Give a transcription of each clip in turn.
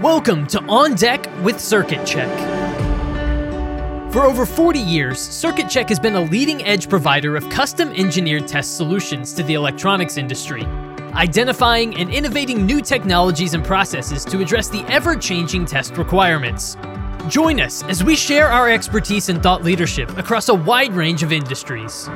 Welcome to On Deck with Circuit Check. For over 40 years, Circuit Check has been a leading edge provider of custom engineered test solutions to the electronics industry, identifying and innovating new technologies and processes to address the ever changing test requirements. Join us as we share our expertise and thought leadership across a wide range of industries.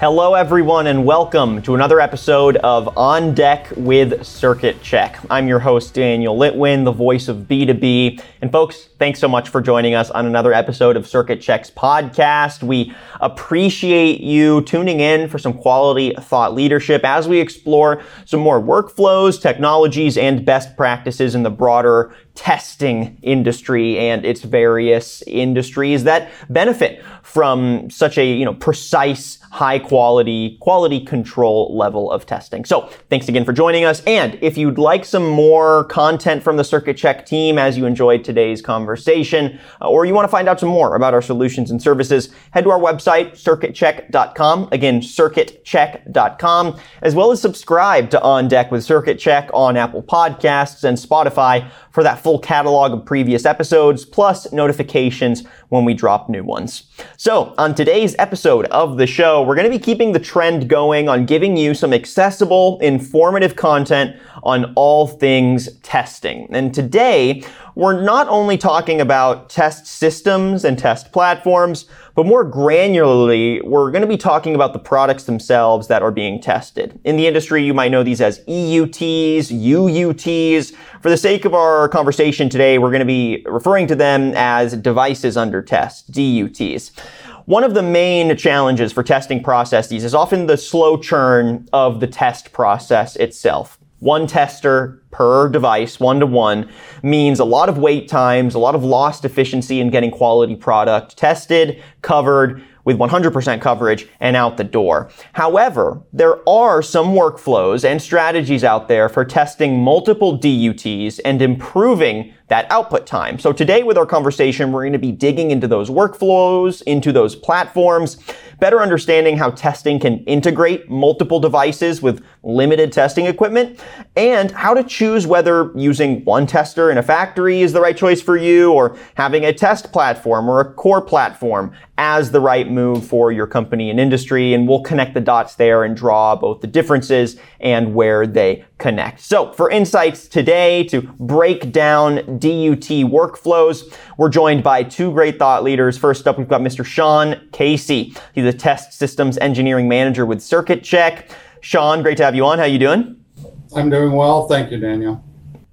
Hello, everyone, and welcome to another episode of On Deck with Circuit Check. I'm your host, Daniel Litwin, the voice of B2B. And folks, thanks so much for joining us on another episode of Circuit Check's podcast. We appreciate you tuning in for some quality thought leadership as we explore some more workflows, technologies, and best practices in the broader testing industry and its various industries that benefit from such a you know precise high quality quality control level of testing. So thanks again for joining us and if you'd like some more content from the circuit check team as you enjoyed today's conversation uh, or you want to find out some more about our solutions and services head to our website circuitcheck.com again circuitcheck.com as well as subscribe to on deck with circuit check on apple podcasts and spotify for that full catalog of previous episodes, plus notifications when we drop new ones. So, on today's episode of the show, we're going to be keeping the trend going on giving you some accessible, informative content on all things testing. And today, we're not only talking about test systems and test platforms, but more granularly, we're going to be talking about the products themselves that are being tested. In the industry, you might know these as EUTs, UUTs. For the sake of our conversation today, we're going to be referring to them as devices under test, DUTs. One of the main challenges for testing processes is often the slow churn of the test process itself. One tester per device, one to one, means a lot of wait times, a lot of lost efficiency in getting quality product tested, covered, with 100% coverage and out the door. However, there are some workflows and strategies out there for testing multiple DUTs and improving that output time. So today with our conversation, we're going to be digging into those workflows, into those platforms, better understanding how testing can integrate multiple devices with limited testing equipment, and how to choose whether using one tester in a factory is the right choice for you, or having a test platform or a core platform as the right move for your company and industry. And we'll connect the dots there and draw both the differences and where they connect. So for insights today to break down DUT workflows, we're joined by two great thought leaders. First up, we've got Mr. Sean Casey. He's a test systems engineering manager with Circuit Check. Sean, great to have you on. How are you doing? I'm doing well. Thank you, Daniel.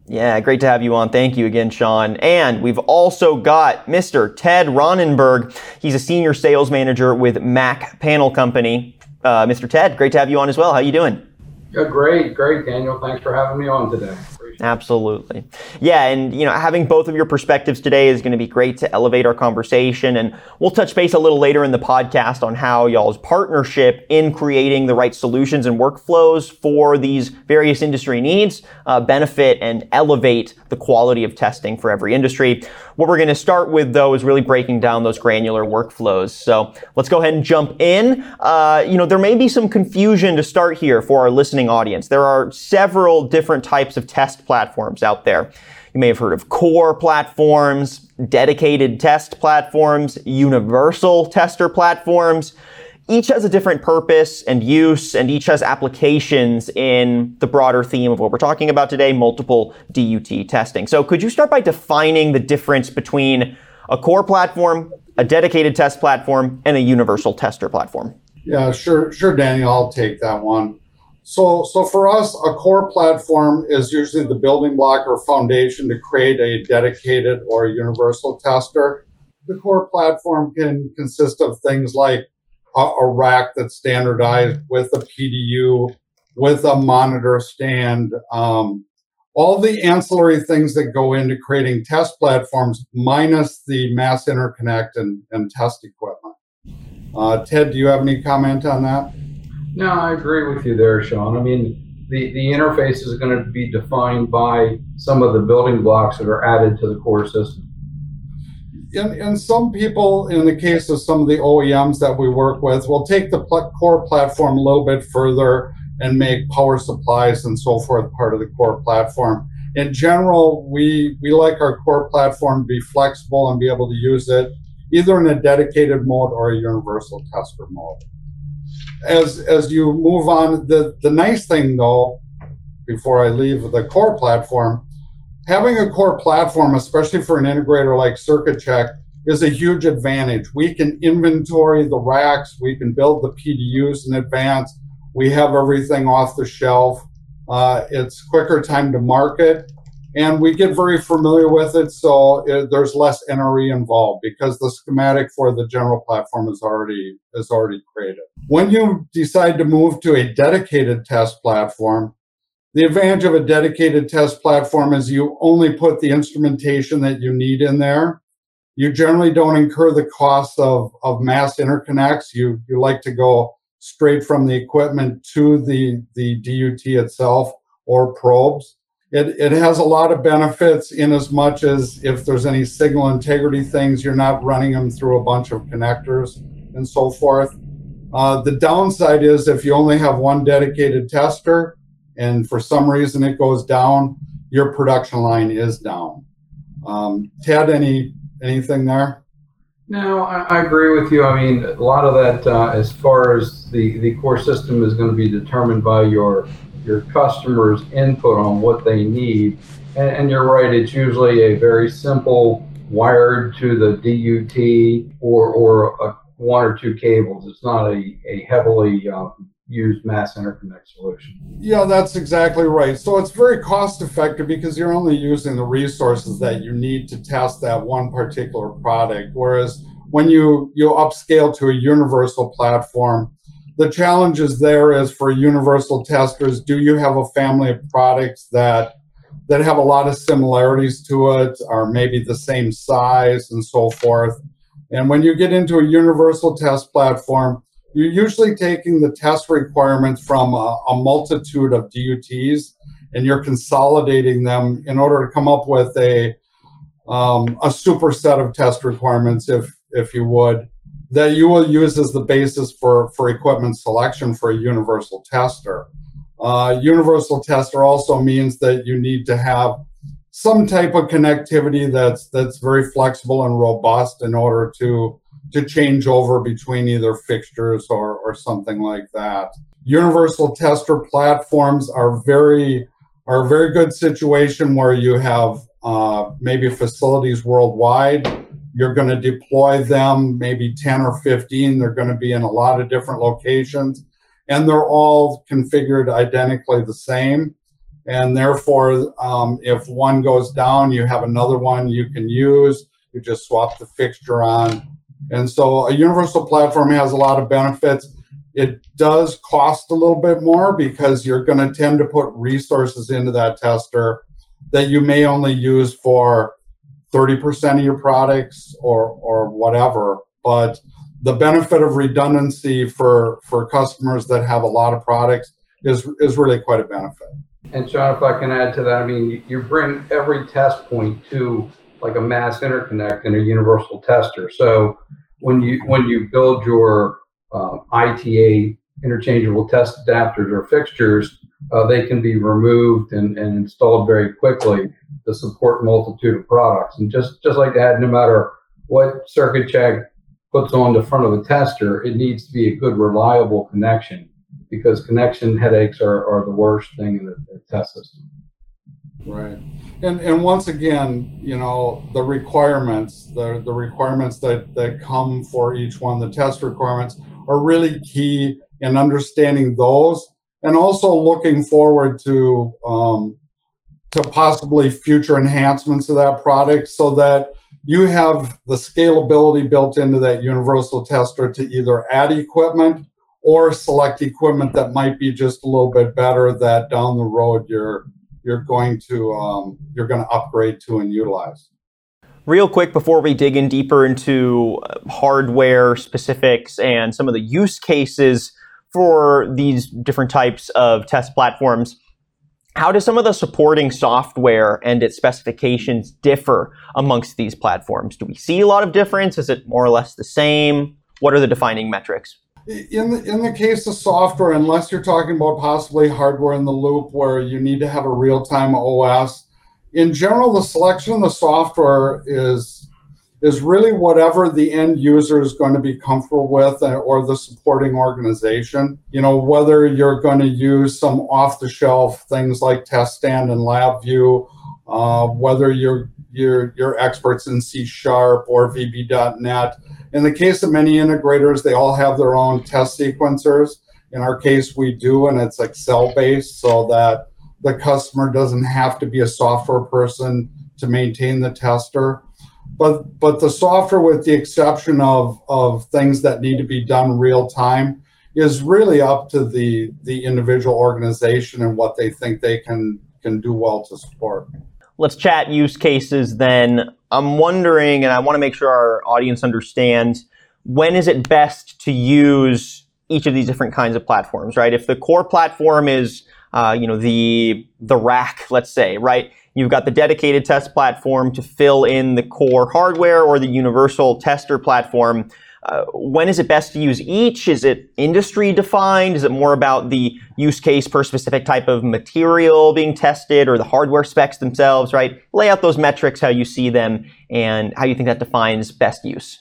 Yeah, great to have you on. Thank you again, Sean. And we've also got Mr. Ted Ronenberg. He's a senior sales manager with Mac Panel Company. Uh, Mr. Ted, great to have you on as well. How are you doing? Yeah, great, great, Daniel. Thanks for having me on today. Absolutely. Yeah, and you know, having both of your perspectives today is going to be great to elevate our conversation and we'll touch base a little later in the podcast on how y'all's partnership in creating the right solutions and workflows for these various industry needs uh, benefit and elevate the quality of testing for every industry. What we're going to start with though is really breaking down those granular workflows. So let's go ahead and jump in. Uh, you know, there may be some confusion to start here for our listening audience. There are several different types of test platforms out there. You may have heard of core platforms, dedicated test platforms, universal tester platforms. Each has a different purpose and use, and each has applications in the broader theme of what we're talking about today, multiple DUT testing. So could you start by defining the difference between a core platform, a dedicated test platform, and a universal tester platform? Yeah, sure, sure, Daniel. I'll take that one. So, so for us, a core platform is usually the building block or foundation to create a dedicated or universal tester. The core platform can consist of things like a, a rack that's standardized with a PDU, with a monitor stand, um, all the ancillary things that go into creating test platforms, minus the mass interconnect and, and test equipment. Uh, Ted, do you have any comment on that? No, I agree with you there, Sean. I mean, the, the interface is going to be defined by some of the building blocks that are added to the core system. And, and some people, in the case of some of the OEMs that we work with, will take the pl- core platform a little bit further and make power supplies and so forth part of the core platform. In general, we, we like our core platform to be flexible and be able to use it either in a dedicated mode or a universal tester mode. As, as you move on, the, the nice thing though, before I leave the core platform, having a core platform, especially for an integrator like Circuit Check, is a huge advantage. We can inventory the racks, we can build the PDUs in advance, we have everything off the shelf. Uh, it's quicker time to market, and we get very familiar with it, so it, there's less NRE involved because the schematic for the general platform is already is already created. When you decide to move to a dedicated test platform, the advantage of a dedicated test platform is you only put the instrumentation that you need in there. You generally don't incur the cost of, of mass interconnects. You, you like to go straight from the equipment to the, the DUT itself or probes. It, it has a lot of benefits in as much as if there's any signal integrity things, you're not running them through a bunch of connectors and so forth. Uh, the downside is if you only have one dedicated tester, and for some reason it goes down, your production line is down. Um, Ted, any anything there? No, I, I agree with you. I mean, a lot of that, uh, as far as the, the core system is going to be determined by your your customers' input on what they need. And, and you're right, it's usually a very simple wired to the DUT or, or a, one or two cables. It's not a, a heavily um, used mass interconnect solution. Yeah, that's exactly right. So it's very cost effective because you're only using the resources that you need to test that one particular product. Whereas when you you upscale to a universal platform, the challenges there is for universal testers, do you have a family of products that that have a lot of similarities to it, are maybe the same size and so forth. And when you get into a universal test platform, you're usually taking the test requirements from a, a, multitude of DUTs and you're consolidating them in order to come up with a um, a superset of test requirements, if if you would, that you will use as the basis for for equipment selection for a universal tester. Uh, universal tester also means that you need to have some type of connectivity that's that's very flexible and robust in order to to change over between either fixtures or, or something like that. Universal tester platforms are very are a very good situation where you have uh, maybe facilities worldwide. You're going to deploy them, maybe 10 or 15. They're going to be in a lot of different locations, and they're all configured identically the same. And therefore, um, if one goes down, you have another one you can use. You just swap the fixture on and so a universal platform has a lot of benefits. It does cost a little bit more because you're going to tend to put resources into that tester that you may only use for 30% of your products or or whatever. But the benefit of redundancy for for customers that have a lot of products is is really quite a benefit. And John, if I can add to that, I mean, you bring every test point to like a mass interconnect and a universal tester. So when you when you build your uh, ITA interchangeable test adapters or fixtures, uh, they can be removed and, and installed very quickly to support multitude of products. And just just like that, no matter what CircuitCheck puts on the front of the tester, it needs to be a good, reliable connection because connection headaches are, are the worst thing in the, the test system. Right. And and once again, you know, the requirements, the, the requirements that, that come for each one, the test requirements are really key in understanding those and also looking forward to um, to possibly future enhancements of that product so that you have the scalability built into that universal tester to either add equipment or select equipment that might be just a little bit better that down the road you're you're going to um, you're going to upgrade to and utilize. Real quick before we dig in deeper into uh, hardware specifics and some of the use cases for these different types of test platforms, how does some of the supporting software and its specifications differ amongst these platforms? Do we see a lot of difference? Is it more or less the same? What are the defining metrics? in the, in the case of software, unless you're talking about possibly hardware in the loop where you need to have a real time OS, in general, the selection of the software is is really whatever the end user is going to be comfortable with uh, or the supporting organization. You know, whether you're going to use some off the shelf things like TestStand and LabVIEW, uh, whether you're, you're, you're experts in C Sharp or VB.NET. In the case of many integrators, they all have their own test sequencers. In our case, we do, and it's Excel based so that the customer doesn't have to be a software person to maintain the tester but but the software with the exception of of things that need to be done real time is really up to the the individual organization and what they think they can can do well to support. Let's chat use cases then. I'm wondering and i want to make sure our audience understands when is it best to use each of these different kinds of platforms right? If the core platform is uh, you know the the rack let's say right You've got the dedicated test platform to fill in the core hardware or the universal tester platform. Uh, when is it best to use each? Is it industry defined? Is it more about the use case per specific type of material being tested or the hardware specs themselves, right? Lay out those metrics, how you see them, and how you think that defines best use.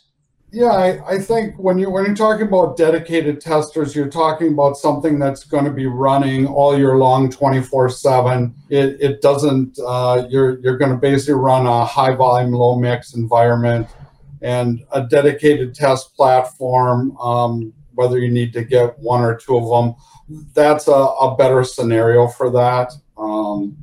Yeah, I, I, think when you when you're talking about dedicated testers, you're talking about something that's going to be running all year long, 24/7. It it doesn't. Uh, you're you're going to basically run a high volume, low mix environment, and a dedicated test platform. Um, whether you need to get one or two of them, that's a, a better scenario for that. Um,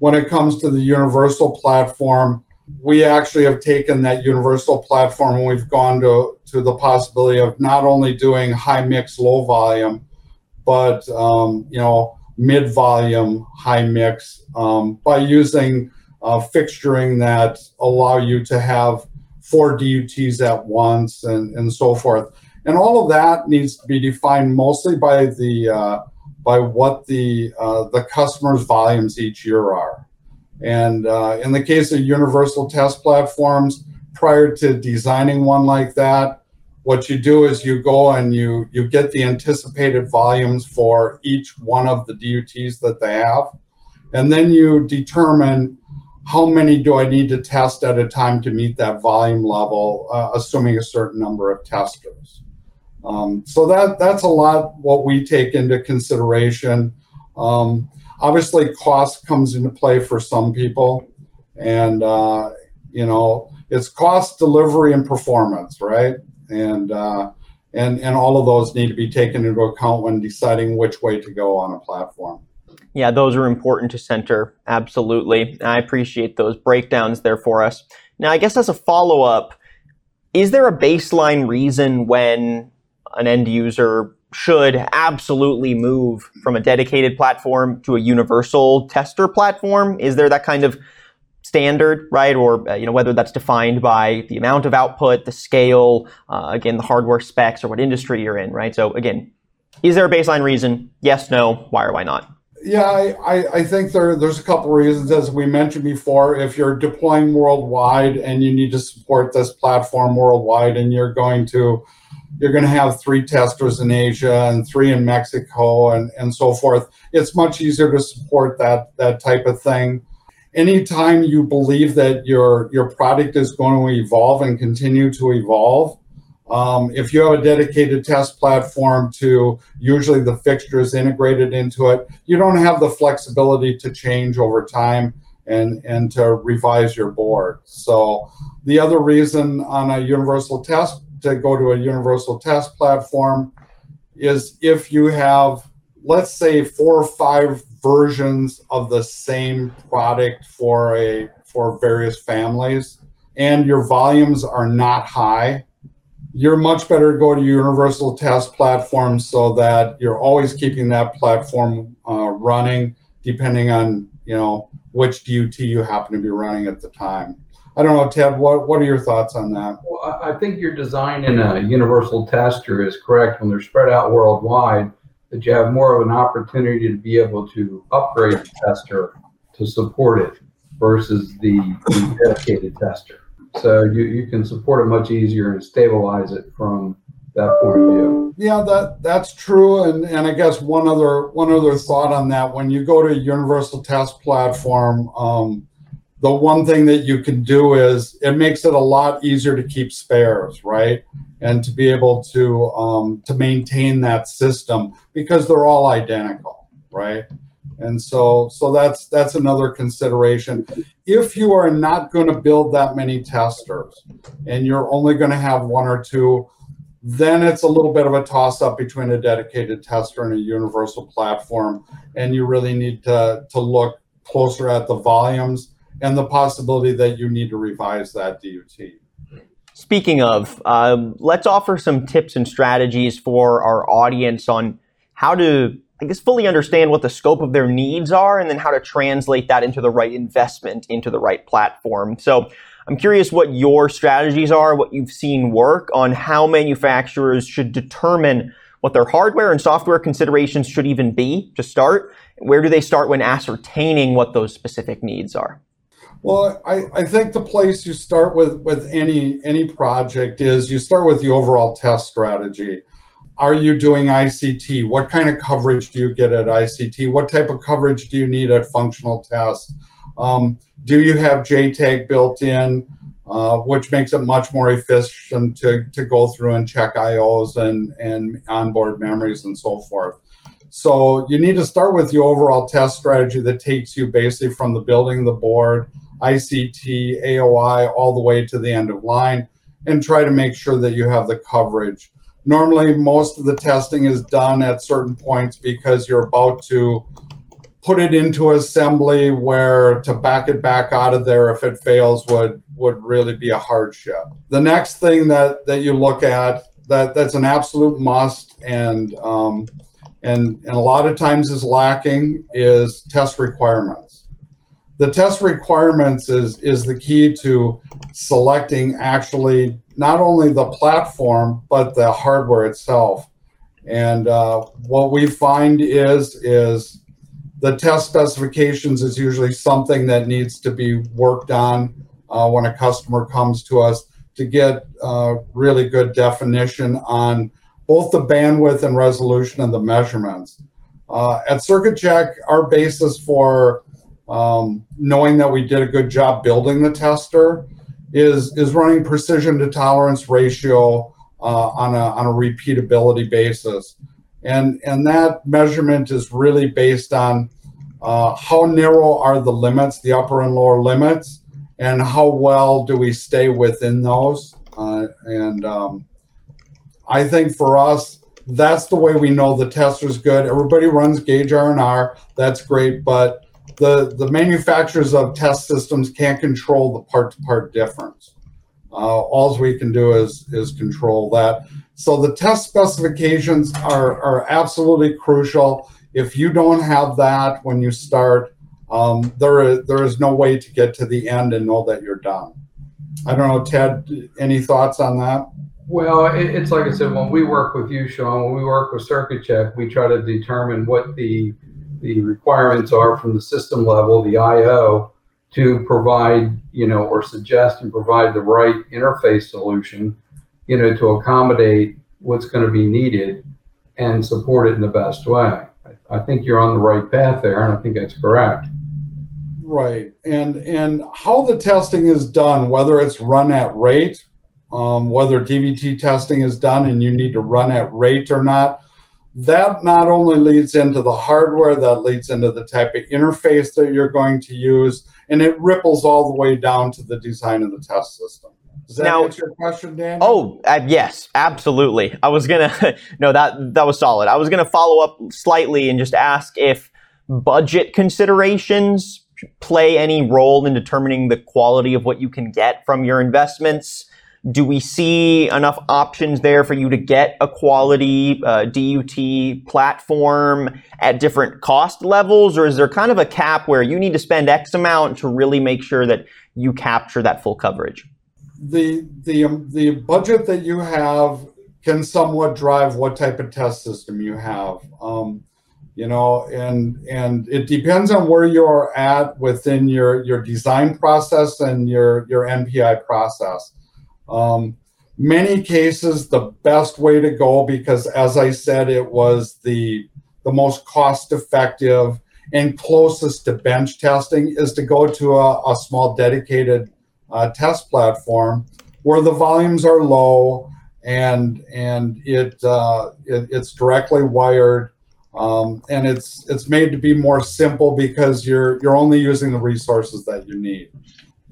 when it comes to the universal platform, we actually have taken that universal platform and we've gone to, to the possibility of not only doing high mix, low volume, but um, you know mid volume, high mix um, by using uh, fixturing that allow you to have four DUTs at once and, and so forth. And all of that needs to be defined mostly by the uh, by what the uh, the customer's volumes each year are. And uh, in the case of universal test platforms, prior to designing one like that, what you do is you go and you you get the anticipated volumes for each one of the DUTs that they have, and then you determine how many do I need to test at a time to meet that volume level, uh, assuming a certain number of testers. Um, so that that's a lot what we take into consideration. Um, obviously cost comes into play for some people. And uh, you know it's cost delivery and performance right? And uh, and and all of those need to be taken into account when deciding which way to go on a platform. Yeah those are important to center. Absolutely. I appreciate those breakdowns there for us. Now i guess as a follow-up is there a baseline reason when an end user should absolutely move from a dedicated platform to a universal tester platform? Is there that kind of standard, right? Or uh, you know whether that's defined by the amount of output, the scale, uh, again the hardware specs, or what industry you're in, right? So again, is there a baseline reason? Yes, no. Why or why not? Yeah, I, I think there there's a couple reasons. As we mentioned before, if you're deploying worldwide and you need to support this platform worldwide, and you're going to you're going to have three testers in Asia and three in Mexico and, and so forth. It's much easier to support that that type of thing. Anytime you believe that your your product is going to evolve and continue to evolve, um, if you have a dedicated test platform to usually the fixtures integrated into it, you don't have the flexibility to change over time and and to revise your board. So the other reason on a universal test to go to a universal test platform is if you have, let's say, four or five versions of the same product for a for various families, and your volumes are not high, you're much better to go to universal test platforms so that you're always keeping that platform uh, running, depending on you know which DUT you happen to be running at the time. I don't know, Ted. What what are your thoughts on that? Well, I think your design in a universal tester is correct when they're spread out worldwide. That you have more of an opportunity to be able to upgrade the tester to support it versus the, the dedicated tester. So you, you can support it much easier and stabilize it from that point of view. Yeah, that that's true. And and I guess one other one other thought on that: when you go to a universal test platform, um, the one thing that you can do is it makes it a lot easier to keep spares, right? And to be able to um, to maintain that system because they're all identical, right? And so so that's that's another consideration. If you are not going to build that many testers and you're only going to have one or two, then it's a little bit of a toss up between a dedicated tester and a universal platform and you really need to to look closer at the volumes and the possibility that you need to revise that DUT. Speaking of, uh, let's offer some tips and strategies for our audience on how to, I guess, fully understand what the scope of their needs are and then how to translate that into the right investment into the right platform. So I'm curious what your strategies are, what you've seen work on how manufacturers should determine what their hardware and software considerations should even be to start. Where do they start when ascertaining what those specific needs are? Well, I, I think the place you start with with any any project is you start with the overall test strategy. Are you doing ICT? What kind of coverage do you get at ICT? What type of coverage do you need at functional tests? Um, do you have JTAG built in, uh, which makes it much more efficient to, to go through and check IOs and, and onboard memories and so forth. So you need to start with the overall test strategy that takes you basically from the building the board ICT, AOI, all the way to the end of line, and try to make sure that you have the coverage. Normally, most of the testing is done at certain points because you're about to put it into assembly where to back it back out of there if it fails would would really be a hardship. The next thing that that you look at that that's an absolute must and um, and and a lot of times is lacking is test requirements the test requirements is is the key to selecting actually not only the platform but the hardware itself and uh, what we find is is the test specifications is usually something that needs to be worked on uh, when a customer comes to us to get uh, really good definition on both the bandwidth and resolution and the measurements. Uh, at Circuit Check, our basis for um, knowing that we did a good job building the tester is is running precision to tolerance ratio uh, on a on a repeatability basis, and and that measurement is really based on uh, how narrow are the limits, the upper and lower limits, and how well do we stay within those. Uh, and um, I think for us, that's the way we know the tester is good. Everybody runs gauge R and R. That's great, but the, the manufacturers of test systems can't control the part to part difference. Uh, all we can do is, is control that. So the test specifications are, are absolutely crucial. If you don't have that when you start, um, there, is, there is no way to get to the end and know that you're done. I don't know, Ted, any thoughts on that? Well, it, it's like I said, when we work with you, Sean, when we work with Circuit Check, we try to determine what the the requirements are from the system level, the IO, to provide, you know, or suggest and provide the right interface solution, you know, to accommodate what's going to be needed and support it in the best way. I think you're on the right path there, and I think that's correct. Right, and and how the testing is done, whether it's run at rate, um, whether DVT testing is done and you need to run at rate or not, that not only leads into the hardware, that leads into the type of interface that you're going to use, and it ripples all the way down to the design of the test system. Does that now, answer your question, Dan? Oh, uh, yes, absolutely. I was gonna no that that was solid. I was gonna follow up slightly and just ask if budget considerations play any role in determining the quality of what you can get from your investments do we see enough options there for you to get a quality uh, DUT platform at different cost levels, or is there kind of a cap where you need to spend X amount to really make sure that you capture that full coverage? The the um, the budget that you have can somewhat drive what type of test system you have. Um, you know, and and it depends on where you're at within your your design process and your your NPI process. Um, Many cases, the best way to go because, as I said, it was the the most cost effective and closest to bench testing is to go to a, a small dedicated uh, test platform where the volumes are low and and it, uh, it it's directly wired um, and it's it's made to be more simple because you're you're only using the resources that you need.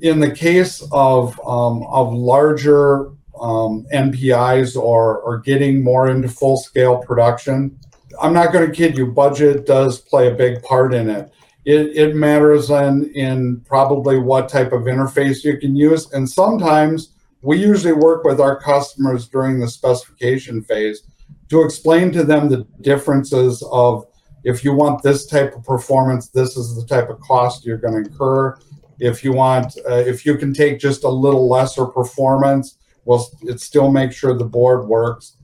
In the case of um, of larger um, NPIs or or getting more into full scale production, I'm not going to kid you. Budget does play a big part in it. It, it matters in in probably what type of interface you can use, and sometimes we usually work with our customers during the specification phase to explain to them the differences of if you want this type of performance, this is the type of cost you're going to incur. If you want, uh, if you can take just a little lesser performance, well, it still makes sure the board works.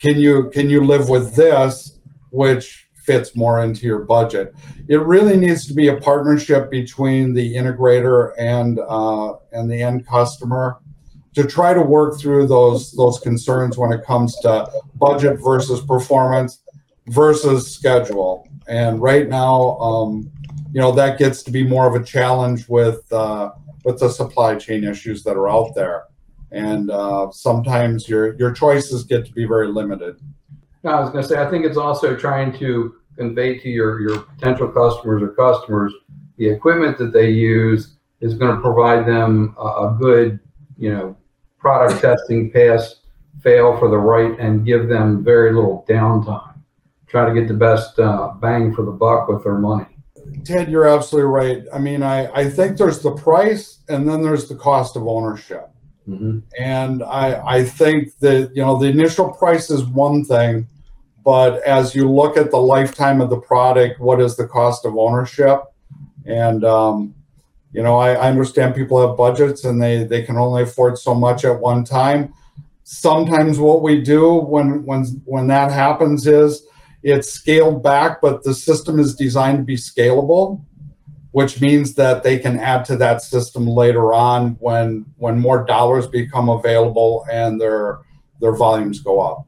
Can you can you live with this, which fits more into your budget? It really needs to be a partnership between the integrator and uh, and the end customer to try to work through those those concerns when it comes to budget versus performance versus schedule. And right now, um, you know, that gets to be more of a challenge with uh, with the supply chain issues that are out there, and uh, sometimes your your choices get to be very limited. No, I was going to say, I think it's also trying to convey to your your potential customers or customers the equipment that they use is going to provide them a, a good you know, product testing pass, fail for the right, and give them very little downtime. Try to get the best uh, bang for the buck with their money. Ted, you're absolutely right. I mean, I, I think there's the price and then there's the cost of ownership. Mm-hmm. And I, I think that, you know, the initial price is one thing, but as you look at the lifetime of the product, what is the cost of ownership? And, um, you know, I, I understand people have budgets and they, they can only afford so much at one time. Sometimes what we do when when when that happens is it's scaled back, but the system is designed to be scalable, which means that they can add to that system later on when when more dollars become available and their their volumes go up.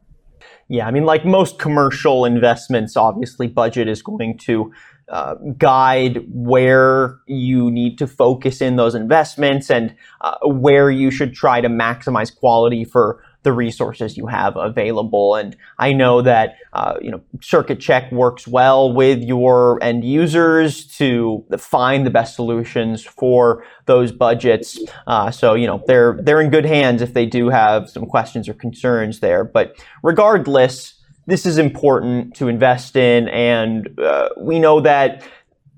Yeah, I mean, like most commercial investments, obviously budget is going to uh, guide where you need to focus in those investments and uh, where you should try to maximize quality for the resources you have available. And I know that uh, you know Circuit Check works well with your end users to find the best solutions for those budgets. Uh, so you know they're they're in good hands if they do have some questions or concerns there. But regardless this is important to invest in, and uh, we know that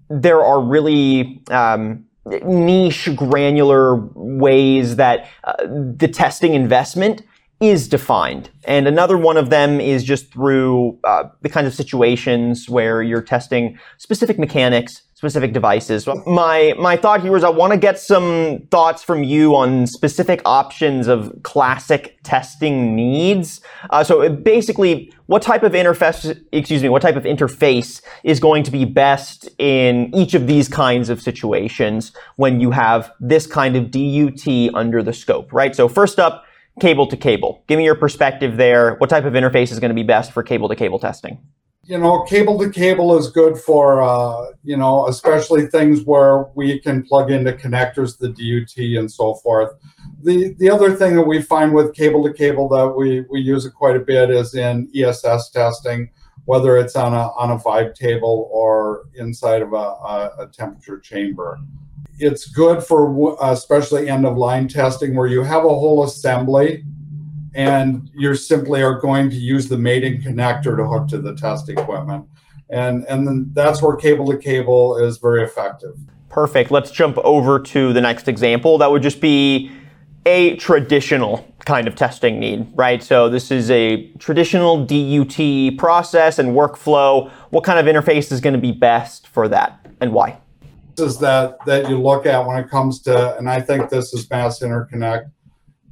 there are really um, niche, granular ways that uh, the testing investment is defined. And another one of them is just through uh, the kinds of situations where you're testing specific mechanics specific devices. My my thought here is I want to get some thoughts from you on specific options of classic testing needs. Uh, so basically, what type of interface, excuse me, what type of interface is going to be best in each of these kinds of situations when you have this kind of DUT under the scope, right? So first up, cable to cable. Give me your perspective there. What type of interface is going to be best for cable to cable testing? you know, cable to cable is good for, uh, you know, especially things where we can plug into connectors, the DUT and so forth. The the other thing that we find with cable to cable that we, we use it quite a bit is in ESS testing, whether it's on a on a vibe table or inside of a, a, a temperature chamber. It's good for especially end of line testing where you have a whole assembly and you simply are going to use the mating connector to hook to the test equipment. And, and then that's where cable to cable is very effective. Perfect. Let's jump over to the next example. That would just be a traditional kind of testing need, right? So this is a traditional DUT process and workflow. What kind of interface is going to be best for that and why? Is that that you look at when it comes to, and I think this is mass interconnect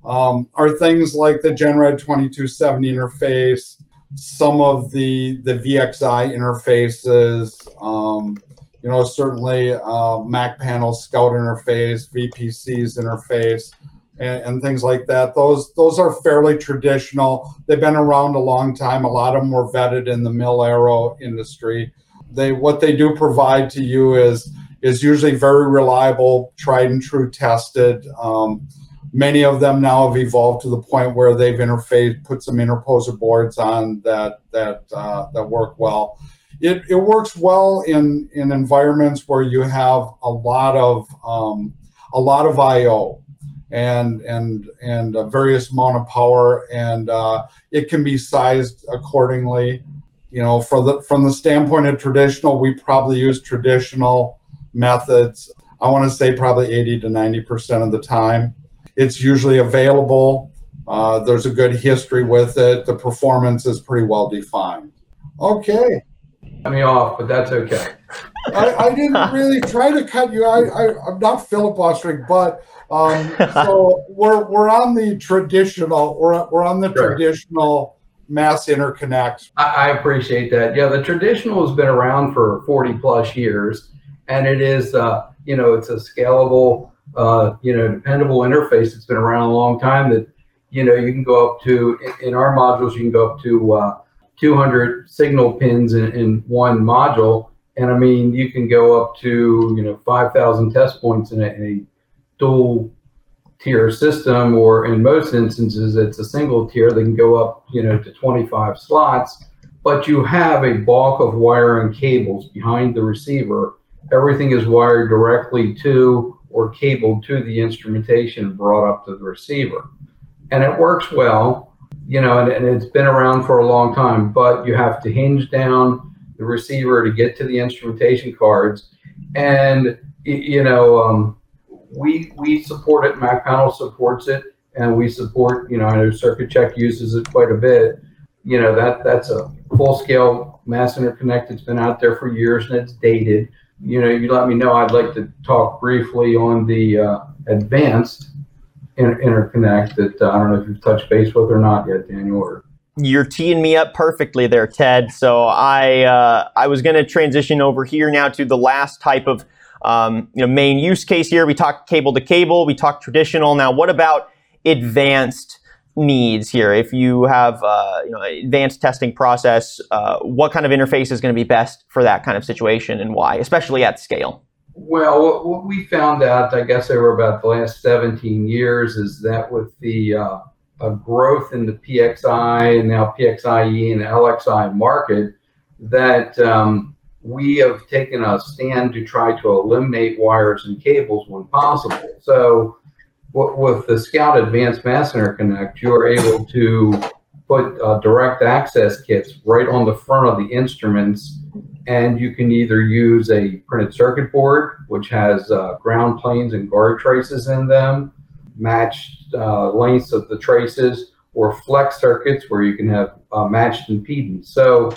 um, are things like the GenRad 2270 interface, some of the the VXI interfaces, um, you know, certainly uh, Mac panel Scout interface, VPC's interface, and, and, things like that. Those those are fairly traditional. They've been around a long time. A lot of them were vetted in the mil aero industry. They what they do provide to you is is usually very reliable, tried and true tested. Um, many of them now have evolved to the point where they've interfaced, put some interposer boards on that that uh, that work well. It, it works well in in environments where you have a lot of um, a lot of I/O and and and a various amount of power, and uh, it can be sized accordingly. You know, for the from the standpoint of traditional, we probably use traditional methods. I want to say probably 80 to 90 percent of the time. It's usually available. Uh, there's a good history with it. The performance is pretty well defined. Okay. Cut me off, but that's okay. I, I, didn't really try to cut you. I, I am not Philip filibustering, but um, so we're we're on the traditional. We're we're on the sure. traditional mass interconnect. I, I, appreciate that. Yeah, the traditional has been around for 40 plus years, and it is uh, you know it's a scalable uh, you know dependable interface. It's been around a long time. That you know you can go up to in our modules you can go up to uh, 200 signal pins in, in one module. And I mean, you can go up to, you know, 5,000 test points in a, in a dual tier system, or in most instances, it's a single tier. They can go up, you know, to 25 slots, but you have a bulk of wire and cables behind the receiver. Everything is wired directly to or cabled to the instrumentation brought up to the receiver. And it works well you know, and, and it's been around for a long time, but you have to hinge down the receiver to get to the instrumentation cards. And, you know, um, we, we support it, Mac Panel supports it, and we support, you know, I know Circuit Check uses it quite a bit. You know, that that's a full scale mass interconnect. It's been out there for years and it's dated. You know, you let me know. I'd like to talk briefly on the uh, advanced inter- interconnect that uh, I don't know if you've touched base with or not yet, Daniel. Or you're teeing me up perfectly there, Ted. So I uh, I was going to transition over here now to the last type of um, you know main use case here. We talked cable to cable. We talked traditional. Now, what about advanced? Needs here if you have uh, you know advanced testing process uh, what kind of interface is going to be best for that kind of situation and why especially at scale well, what we found out, I guess, over about the last 17 years, is that with the uh, growth in the PXI and now PXIe and LXI market, that um, we have taken a stand to try to eliminate wires and cables when possible. So, with the Scout Advanced Mass Interconnect, you're able to put uh, direct access kits right on the front of the instruments and you can either use a printed circuit board, which has uh, ground planes and guard traces in them, matched uh, lengths of the traces, or flex circuits where you can have uh, matched impedance. So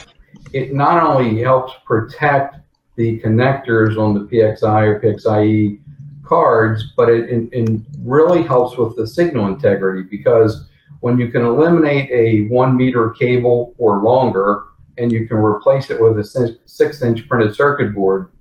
it not only helps protect the connectors on the PXI or PXIe cards, but it, it, it really helps with the signal integrity because when you can eliminate a one meter cable or longer, and you can replace it with a six inch printed circuit board,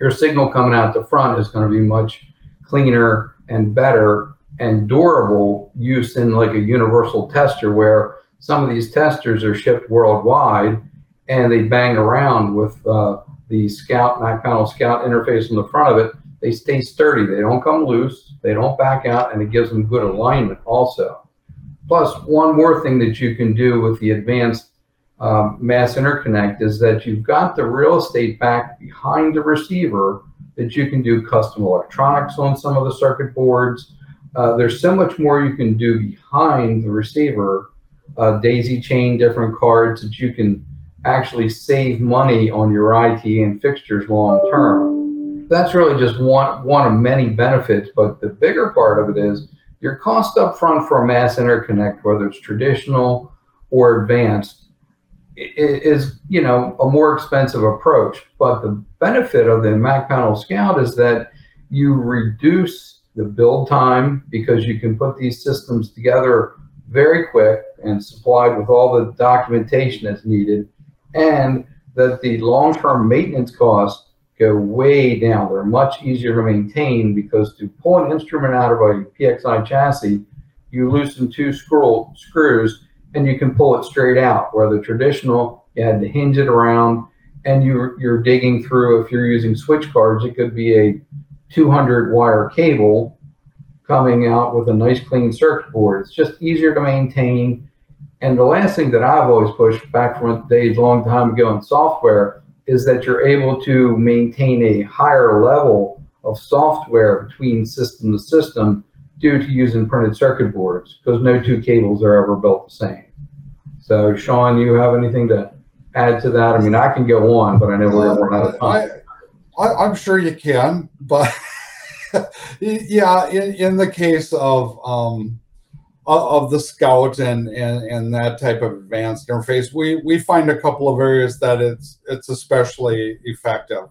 your signal coming out the front is going to be much cleaner and better and durable use in like a universal tester where some of these testers are shipped worldwide and they bang around with uh, the Scout Mac Panel Scout interface on the front of it. They stay sturdy. They don't come loose. They don't back out, and it gives them good alignment also. Plus, one more thing that you can do with the advanced um, mass interconnect is that you've got the real estate back behind the receiver that you can do custom electronics on some of the circuit boards. Uh, there's so much more you can do behind the receiver, uh, daisy chain different cards that you can actually save money on your IT and fixtures long term. That's really just one one of many benefits, but the bigger part of it is your cost up front for a mass interconnect, whether it's traditional or advanced, is you know a more expensive approach. But the benefit of the mac panel scout is that you reduce the build time because you can put these systems together very quick and supplied with all the documentation that's needed and that the long-term maintenance cost go way down. They're much easier to maintain because to pull an instrument out of a PXI chassis, you loosen two screw, screws and you can pull it straight out. Where the traditional, you had to hinge it around and you're, you're digging through, if you're using switch cards, it could be a 200 wire cable coming out with a nice clean circuit board. It's just easier to maintain. And the last thing that I've always pushed back from days long time ago in software is that you're able to maintain a higher level of software between system to system due to using printed circuit boards because no two cables are ever built the same. So, Sean, you have anything to add to that? I mean, I can go on, but I know we're going to run out of time. I, am sure you can, but yeah, in, in the case of um, of the Scout and, and and that type of advanced interface, we we find a couple of areas that it's it's especially effective.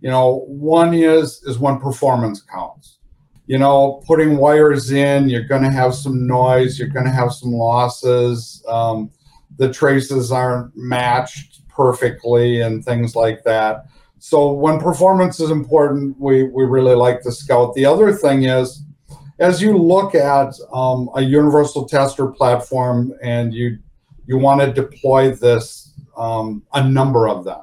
You know, one is is when performance counts. You know, putting wires in, you're going to have some noise, you're going to have some losses. Um, the traces aren't matched perfectly, and things like that. So when performance is important, we we really like the Scout. The other thing is as you look at um, a universal tester platform and you you want to deploy this um, a number of them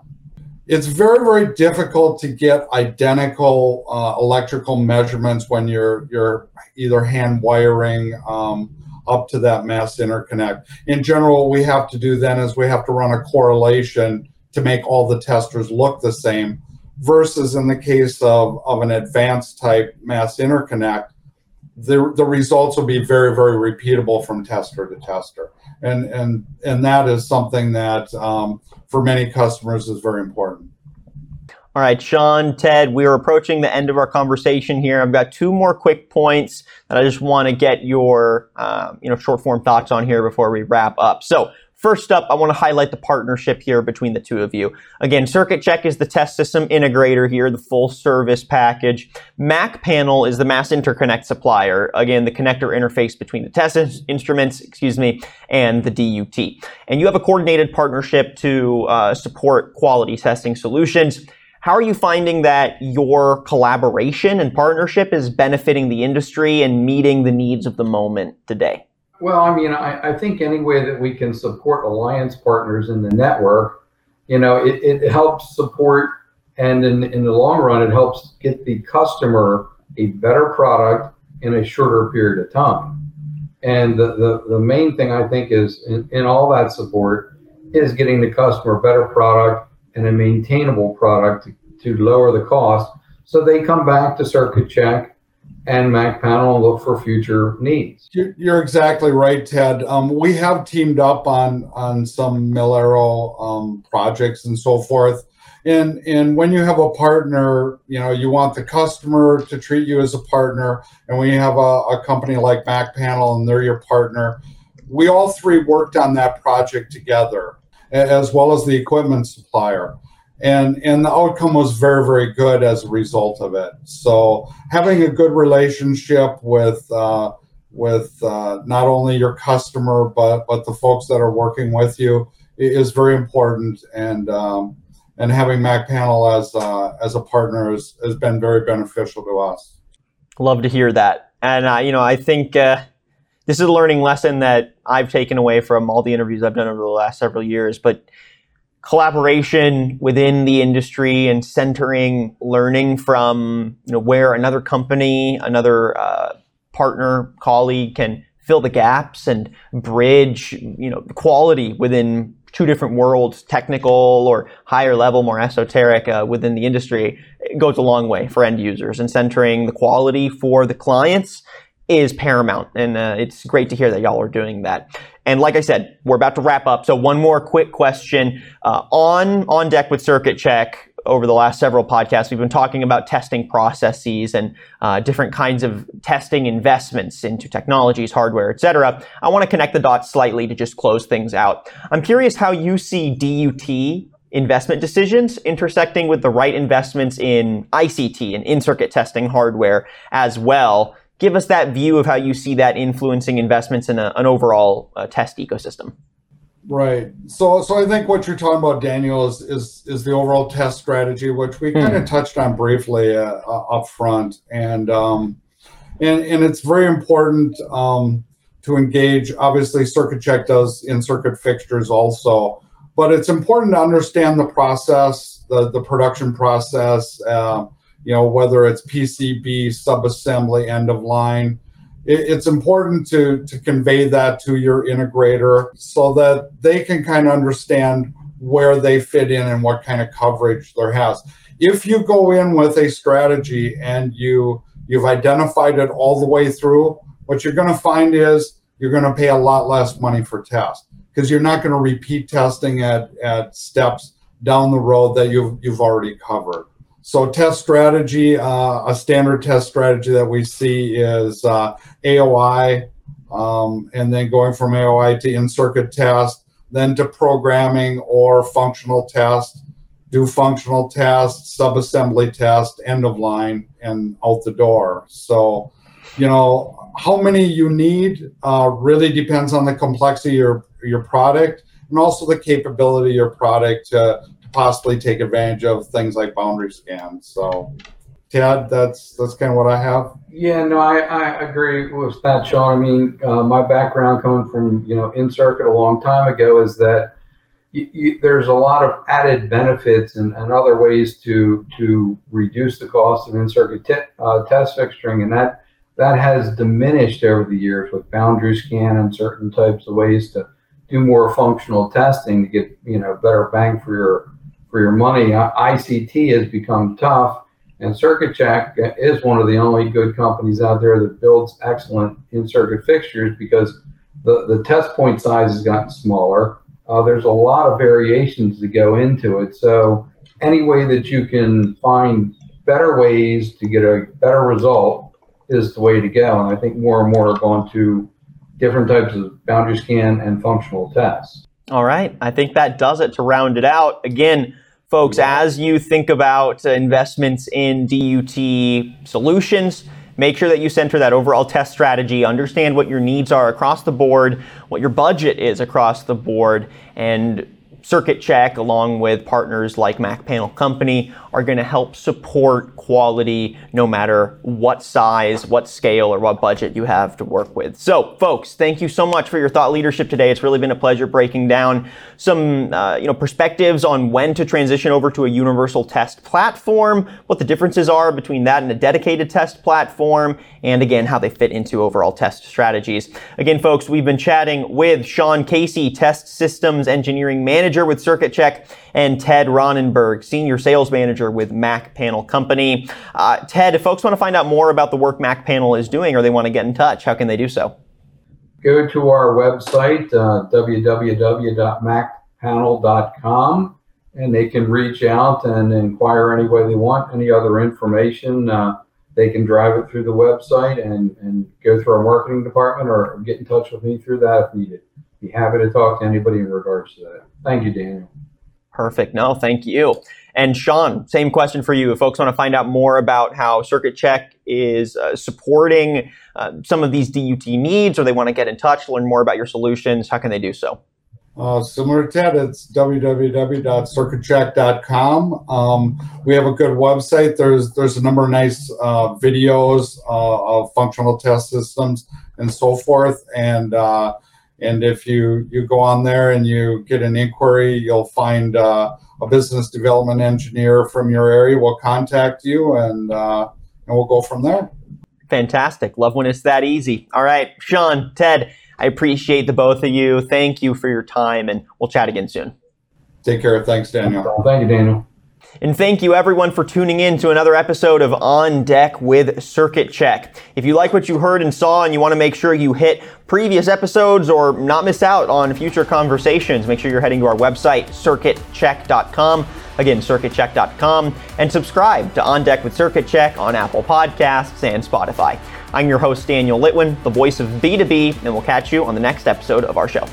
it's very very difficult to get identical uh, electrical measurements when you're you're either hand wiring um, up to that mass interconnect. In general we have to do then is we have to run a correlation to make all the testers look the same versus in the case of, of an advanced type mass interconnect the, the results will be very, very repeatable from tester to tester. And, and, and that is something that um, for many customers is very important. All right, Sean, Ted, we are approaching the end of our conversation here. I've got two more quick points that I just want to get your, uh, you know, short form thoughts on here before we wrap up. So, First up, I want to highlight the partnership here between the two of you. Again, Circuit Check is the test system integrator here, the full service package. Mac Panel is the mass interconnect supplier. Again, the connector interface between the test instruments, excuse me, and the DUT. And you have a coordinated partnership to uh, support quality testing solutions. How are you finding that your collaboration and partnership is benefiting the industry and meeting the needs of the moment today? Well, I mean, I, I think any way that we can support alliance partners in the network, you know, it, it helps support and in, in the long run, it helps get the customer a better product in a shorter period of time. And the, the, the main thing I think is in, in all that support is getting the customer a better product and a maintainable product to, to lower the cost so they come back to circuit check and MacPanel and look for future needs. You're exactly right, Ted. Um, we have teamed up on on some Mil-Aero um, projects and so forth. And and when you have a partner, you know you want the customer to treat you as a partner. And when you have a, a company like Mac Panel and they're your partner, we all three worked on that project together, as well as the equipment supplier and and the outcome was very very good as a result of it. So having a good relationship with uh, with uh, not only your customer but but the folks that are working with you is very important. And um, and having mac panel as uh, as a partner has, has been very beneficial to us. Love to hear that, and uh, you know I think uh, this is a learning lesson that I've taken away from all the interviews I've done over the last several years, but collaboration within the industry and centering learning from you know where another company, another uh, partner, colleague can fill the gaps and bridge you know quality within two different worlds, technical or higher level, more esoteric uh, within the industry, it goes a long way for end users and centering the quality for the clients is paramount. And uh, it's great to hear that y'all are doing that. And like I said, we're about to wrap up. So one more quick question uh, on on deck with Circuit Check. Over the last several podcasts, we've been talking about testing processes and uh, different kinds of testing investments into technologies, hardware, etc. I want to connect the dots slightly to just close things out. I'm curious how you see DUT investment decisions intersecting with the right investments in ICT and in-circuit testing hardware as well give us that view of how you see that influencing investments in a, an overall uh, test ecosystem. Right. So, so I think what you're talking about, Daniel, is is is the overall test strategy, which we kind of touched on briefly uh, uh, up front, and um, and and it's very important um, to engage. Obviously, Circuit Check does in circuit fixtures also, but it's important to understand the process, the the production process. Uh, you know, whether it's PCB, subassembly, end of line it's important to to convey that to your integrator so that they can kind of understand where they fit in and what kind of coverage there has. If you go in with a strategy and you you've identified it all the way through, what you're going to find is you're going to pay a lot less money for test because you're not going to repeat testing at at steps down the road that you've you've already covered. So test strategy, uh, a standard test strategy that we see is uh, AOI, um, and then going from AOI to in-circuit test, then to programming or functional test, do functional test, subassembly test, end of line, and out the door. So, you know, how many you need uh, really depends on the complexity of your, your product and also the capability of your product to possibly take advantage of things like boundary scans. So, Ted, that's that's kind of what I have. Yeah, no, I, I agree with that, Sean. I mean, uh, my background coming from you know in circuit a long time ago is that you, you, there's a lot of added benefits and, and other ways to to reduce the cost of in circuit te- uh, test fixturing, and that that has diminished over the years with boundary scan and certain types of ways to do more functional testing to get you know better bang for your for your money. ICT has become tough, and Circuit Check is one of the only good companies out there that builds excellent in circuit fixtures because the, the test point size has gotten smaller. Uh, there's a lot of variations that go into it. So, any way that you can find better ways to get a better result is the way to go. And I think more and more are going to different types of boundary scan and functional tests. All right. I think that does it to round it out. Again, folks, as you think about uh, investments in DUT solutions, make sure that you center that overall test strategy, understand what your needs are across the board, what your budget is across the board, and Circuit Check, along with partners like Mac Panel Company, are going to help support quality no matter what size, what scale, or what budget you have to work with. So, folks, thank you so much for your thought leadership today. It's really been a pleasure breaking down some uh, you know perspectives on when to transition over to a universal test platform, what the differences are between that and a dedicated test platform, and again how they fit into overall test strategies. Again, folks, we've been chatting with Sean Casey, Test Systems Engineering Manager with Circuit Check, and Ted Ronenberg, Senior Sales Manager with Mac Panel Company. Uh, Ted, if folks want to find out more about the work Mac Panel is doing or they want to get in touch, how can they do so? Go to our website, uh, www.macpanel.com, and they can reach out and inquire any way they want, any other information. Uh, they can drive it through the website and, and go through our marketing department or get in touch with me through that if needed. Be happy to talk to anybody in regards to that. Thank you, Daniel. Perfect. No, thank you. And Sean, same question for you. If folks want to find out more about how Circuit Check is uh, supporting uh, some of these DUT needs, or they want to get in touch, learn more about your solutions, how can they do so? Uh, similar to that, it's www.circuitcheck.com. Um, we have a good website. There's there's a number of nice uh, videos uh, of functional test systems and so forth. And uh, and if you you go on there and you get an inquiry, you'll find uh, a business development engineer from your area will contact you, and uh, and we'll go from there. Fantastic. Love when it's that easy. All right, Sean, Ted I appreciate the both of you. Thank you for your time, and we'll chat again soon. Take care. Thanks, Daniel. Thank you, Daniel. And thank you everyone for tuning in to another episode of On Deck with Circuit Check. If you like what you heard and saw and you want to make sure you hit previous episodes or not miss out on future conversations, make sure you're heading to our website, circuitcheck.com. Again, circuitcheck.com and subscribe to On Deck with Circuit Check on Apple Podcasts and Spotify. I'm your host, Daniel Litwin, the voice of B2B, and we'll catch you on the next episode of our show.